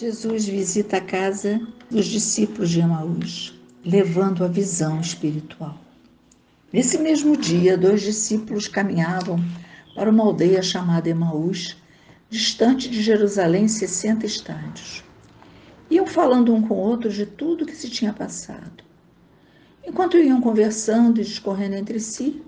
Jesus visita a casa dos discípulos de Emaús, levando a visão espiritual. Nesse mesmo dia, dois discípulos caminhavam para uma aldeia chamada Emaús, distante de Jerusalém 60 estádios. Iam falando um com o outro de tudo que se tinha passado. Enquanto iam conversando e discorrendo entre si,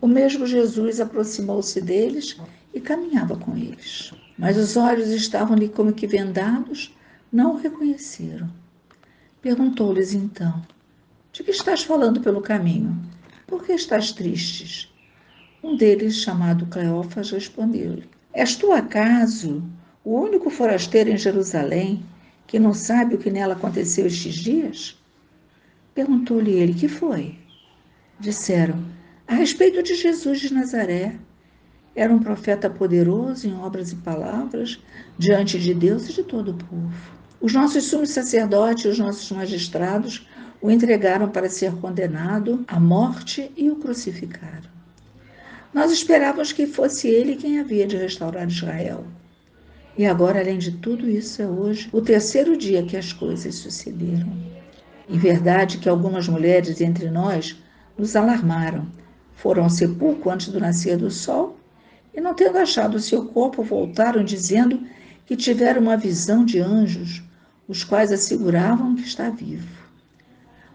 o mesmo Jesus aproximou-se deles e caminhava com eles. Mas os olhos estavam-lhe como que vendados, não o reconheceram. Perguntou-lhes então: De que estás falando pelo caminho? Por que estás tristes? Um deles, chamado Cleófas, respondeu-lhe: És tu acaso o único forasteiro em Jerusalém que não sabe o que nela aconteceu estes dias? Perguntou-lhe ele: Que foi? Disseram: A respeito de Jesus de Nazaré era um profeta poderoso em obras e palavras diante de Deus e de todo o povo. Os nossos sumos sacerdotes e os nossos magistrados o entregaram para ser condenado à morte e o crucificaram. Nós esperávamos que fosse ele quem havia de restaurar Israel. E agora, além de tudo isso, é hoje o terceiro dia que as coisas sucederam. Em verdade que algumas mulheres entre nós nos alarmaram. Foram ao sepulcro antes do nascer do sol e, não tendo achado o seu corpo, voltaram dizendo que tiveram uma visão de anjos, os quais asseguravam que está vivo.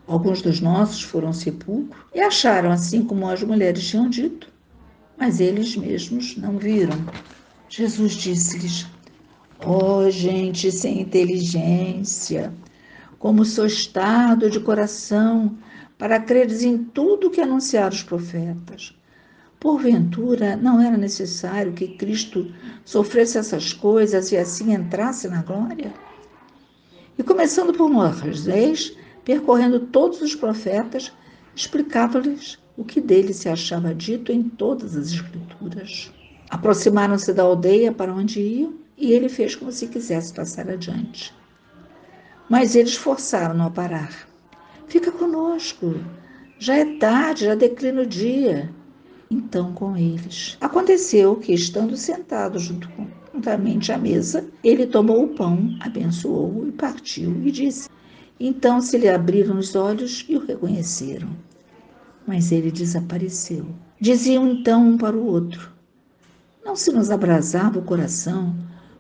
Alguns dos nossos foram ao sepulcro e acharam assim como as mulheres tinham dito, mas eles mesmos não viram. Jesus disse-lhes: Ó oh, gente sem inteligência, como sois tardo de coração para creres em tudo que anunciaram os profetas. Porventura, não era necessário que Cristo sofresse essas coisas e assim entrasse na glória? E começando por Moisés, percorrendo todos os profetas, explicava-lhes o que dele se achava dito em todas as Escrituras. Aproximaram-se da aldeia para onde iam e ele fez como se quisesse passar adiante. Mas eles forçaram-no a parar. Fica conosco, já é tarde, já declina o dia então com eles. Aconteceu que, estando sentado junto juntamente à mesa, ele tomou o pão, abençoou e partiu e disse. Então se lhe abriram os olhos e o reconheceram. Mas ele desapareceu. Diziam então um para o outro: Não se nos abrasava o coração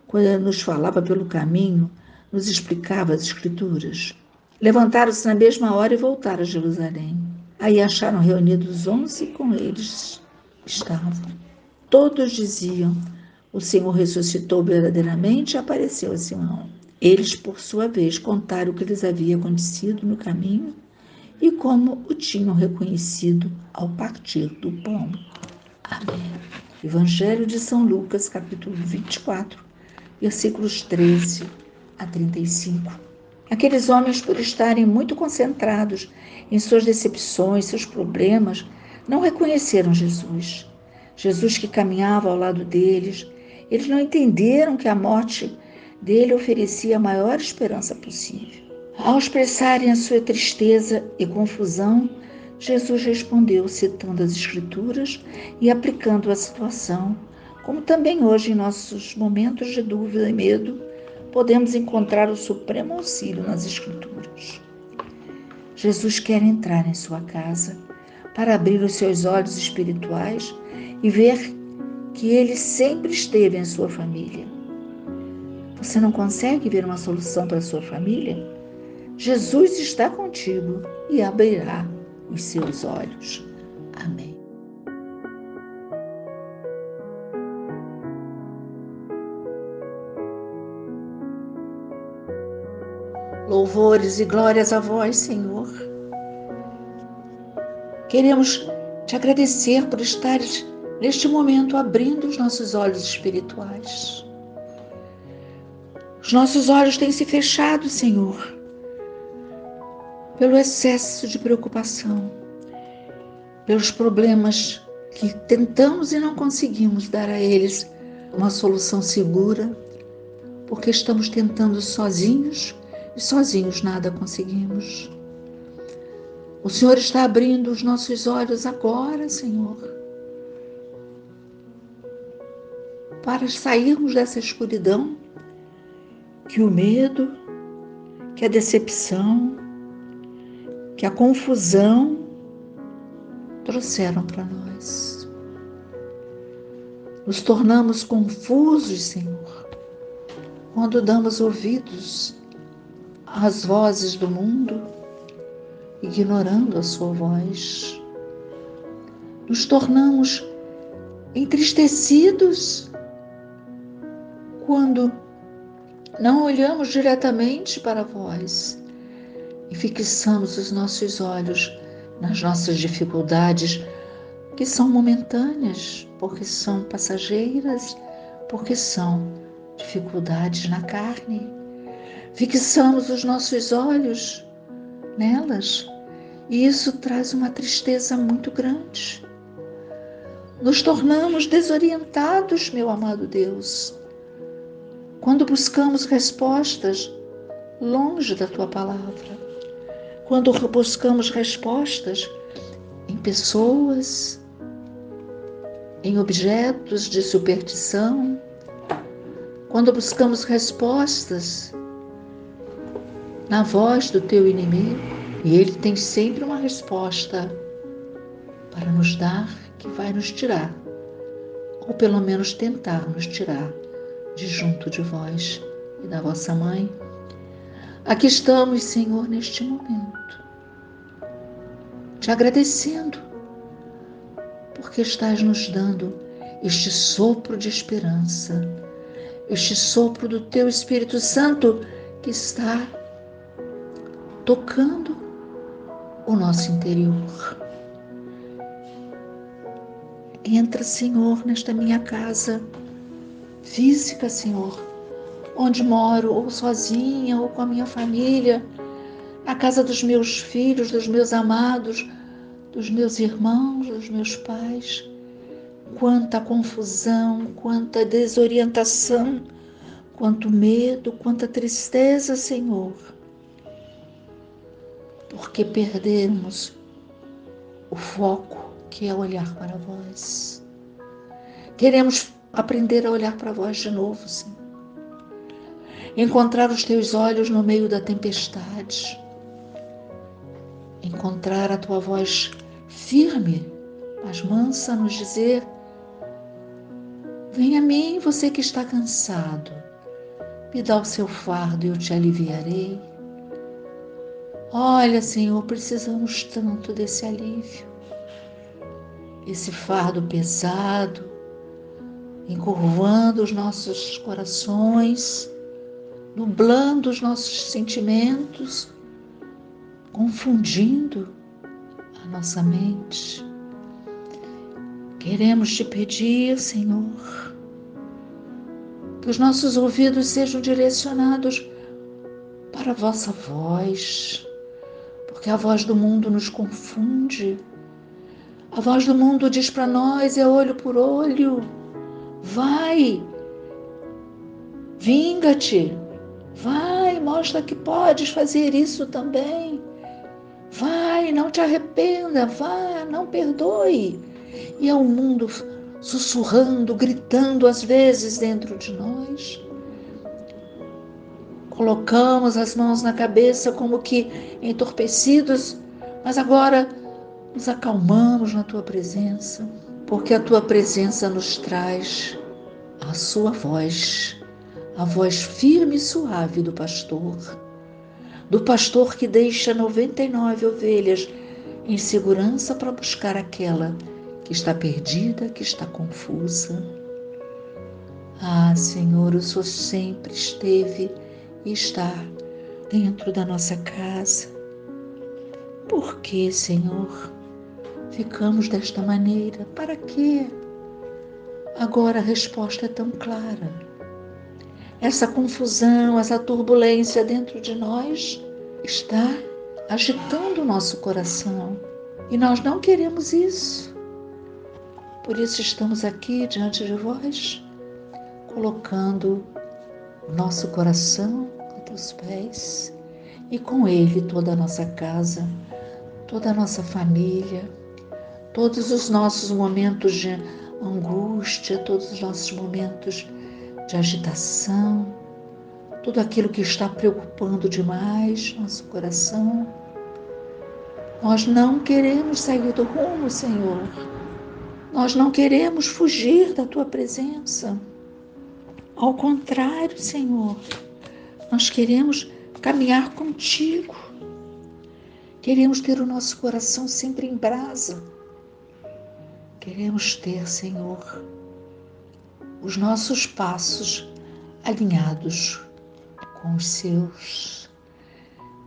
quando ele nos falava pelo caminho, nos explicava as Escrituras? Levantaram-se na mesma hora e voltaram a Jerusalém. Aí acharam reunidos onze com eles estavam. Todos diziam: O Senhor ressuscitou verdadeiramente e apareceu a Simão. Eles, por sua vez, contaram o que lhes havia acontecido no caminho e como o tinham reconhecido ao partir do pão. Amém. Evangelho de São Lucas, capítulo 24, versículos 13 a 35. Aqueles homens, por estarem muito concentrados em suas decepções, seus problemas, não reconheceram Jesus. Jesus que caminhava ao lado deles, eles não entenderam que a morte dele oferecia a maior esperança possível. Ao expressarem a sua tristeza e confusão, Jesus respondeu citando as Escrituras e aplicando a situação, como também hoje em nossos momentos de dúvida e medo, podemos encontrar o supremo auxílio nas Escrituras. Jesus quer entrar em sua casa para abrir os seus olhos espirituais e ver que ele sempre esteve em sua família. Você não consegue ver uma solução para sua família? Jesus está contigo e abrirá os seus olhos. Amém. Louvores e glórias a vós, Senhor. Queremos te agradecer por estares neste momento abrindo os nossos olhos espirituais. Os nossos olhos têm se fechado, Senhor, pelo excesso de preocupação, pelos problemas que tentamos e não conseguimos dar a eles uma solução segura, porque estamos tentando sozinhos e sozinhos nada conseguimos. O Senhor está abrindo os nossos olhos agora, Senhor, para sairmos dessa escuridão que o medo, que a decepção, que a confusão trouxeram para nós. Nos tornamos confusos, Senhor, quando damos ouvidos às vozes do mundo, ignorando a sua voz. Nos tornamos entristecidos quando não olhamos diretamente para vós e fixamos os nossos olhos nas nossas dificuldades, que são momentâneas, porque são passageiras, porque são dificuldades na carne. Fixamos os nossos olhos nelas e isso traz uma tristeza muito grande. Nos tornamos desorientados, meu amado Deus, quando buscamos respostas longe da tua palavra, quando buscamos respostas em pessoas, em objetos de superstição, quando buscamos respostas na voz do teu inimigo, e ele tem sempre uma resposta para nos dar que vai nos tirar, ou pelo menos tentar nos tirar de junto de vós e da vossa mãe. Aqui estamos, Senhor, neste momento, te agradecendo, porque estás nos dando este sopro de esperança, este sopro do Teu Espírito Santo que está tocando o nosso interior. Entra, Senhor, nesta minha casa física, Senhor, onde moro, ou sozinha, ou com a minha família, a casa dos meus filhos, dos meus amados, dos meus irmãos, dos meus pais. Quanta confusão, quanta desorientação, quanto medo, quanta tristeza, Senhor. Porque perdemos o foco que é olhar para vós. Queremos aprender a olhar para vós de novo, Senhor. Encontrar os teus olhos no meio da tempestade. Encontrar a tua voz firme, mas mansa, nos dizer: Venha a mim, você que está cansado. Me dá o seu fardo e eu te aliviarei. Olha, Senhor, precisamos tanto desse alívio. Esse fardo pesado, encurvando os nossos corações, nublando os nossos sentimentos, confundindo a nossa mente. Queremos te pedir, Senhor, que os nossos ouvidos sejam direcionados para a vossa voz, porque a voz do mundo nos confunde. A voz do mundo diz para nós é olho por olho, Vai, vinga-te, vai, mostra que podes fazer isso também. Vai, não te arrependa, vá, não perdoe. E é o mundo sussurrando, gritando às vezes dentro de nós. Colocamos as mãos na cabeça como que entorpecidos, mas agora nos acalmamos na tua presença porque a tua presença nos traz a sua voz, a voz firme e suave do pastor, do pastor que deixa 99 ovelhas em segurança para buscar aquela que está perdida, que está confusa. Ah, Senhor, o Senhor sempre esteve e está dentro da nossa casa. Por que, Senhor? ficamos desta maneira? Para quê? Agora a resposta é tão clara. Essa confusão, essa turbulência dentro de nós está agitando o nosso coração e nós não queremos isso. Por isso estamos aqui diante de vós, colocando nosso coração a teus pés e com ele toda a nossa casa, toda a nossa família, todos os nossos momentos de angústia, todos os nossos momentos de agitação, tudo aquilo que está preocupando demais nosso coração. Nós não queremos sair do rumo, Senhor. Nós não queremos fugir da tua presença. Ao contrário, Senhor, nós queremos caminhar contigo. Queremos ter o nosso coração sempre em brasa. Queremos ter, Senhor, os nossos passos alinhados com os seus,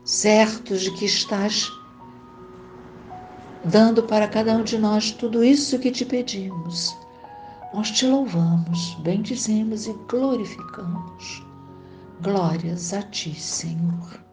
certos de que estás dando para cada um de nós tudo isso que te pedimos. Nós te louvamos, bendizemos e glorificamos. Glórias a ti, Senhor.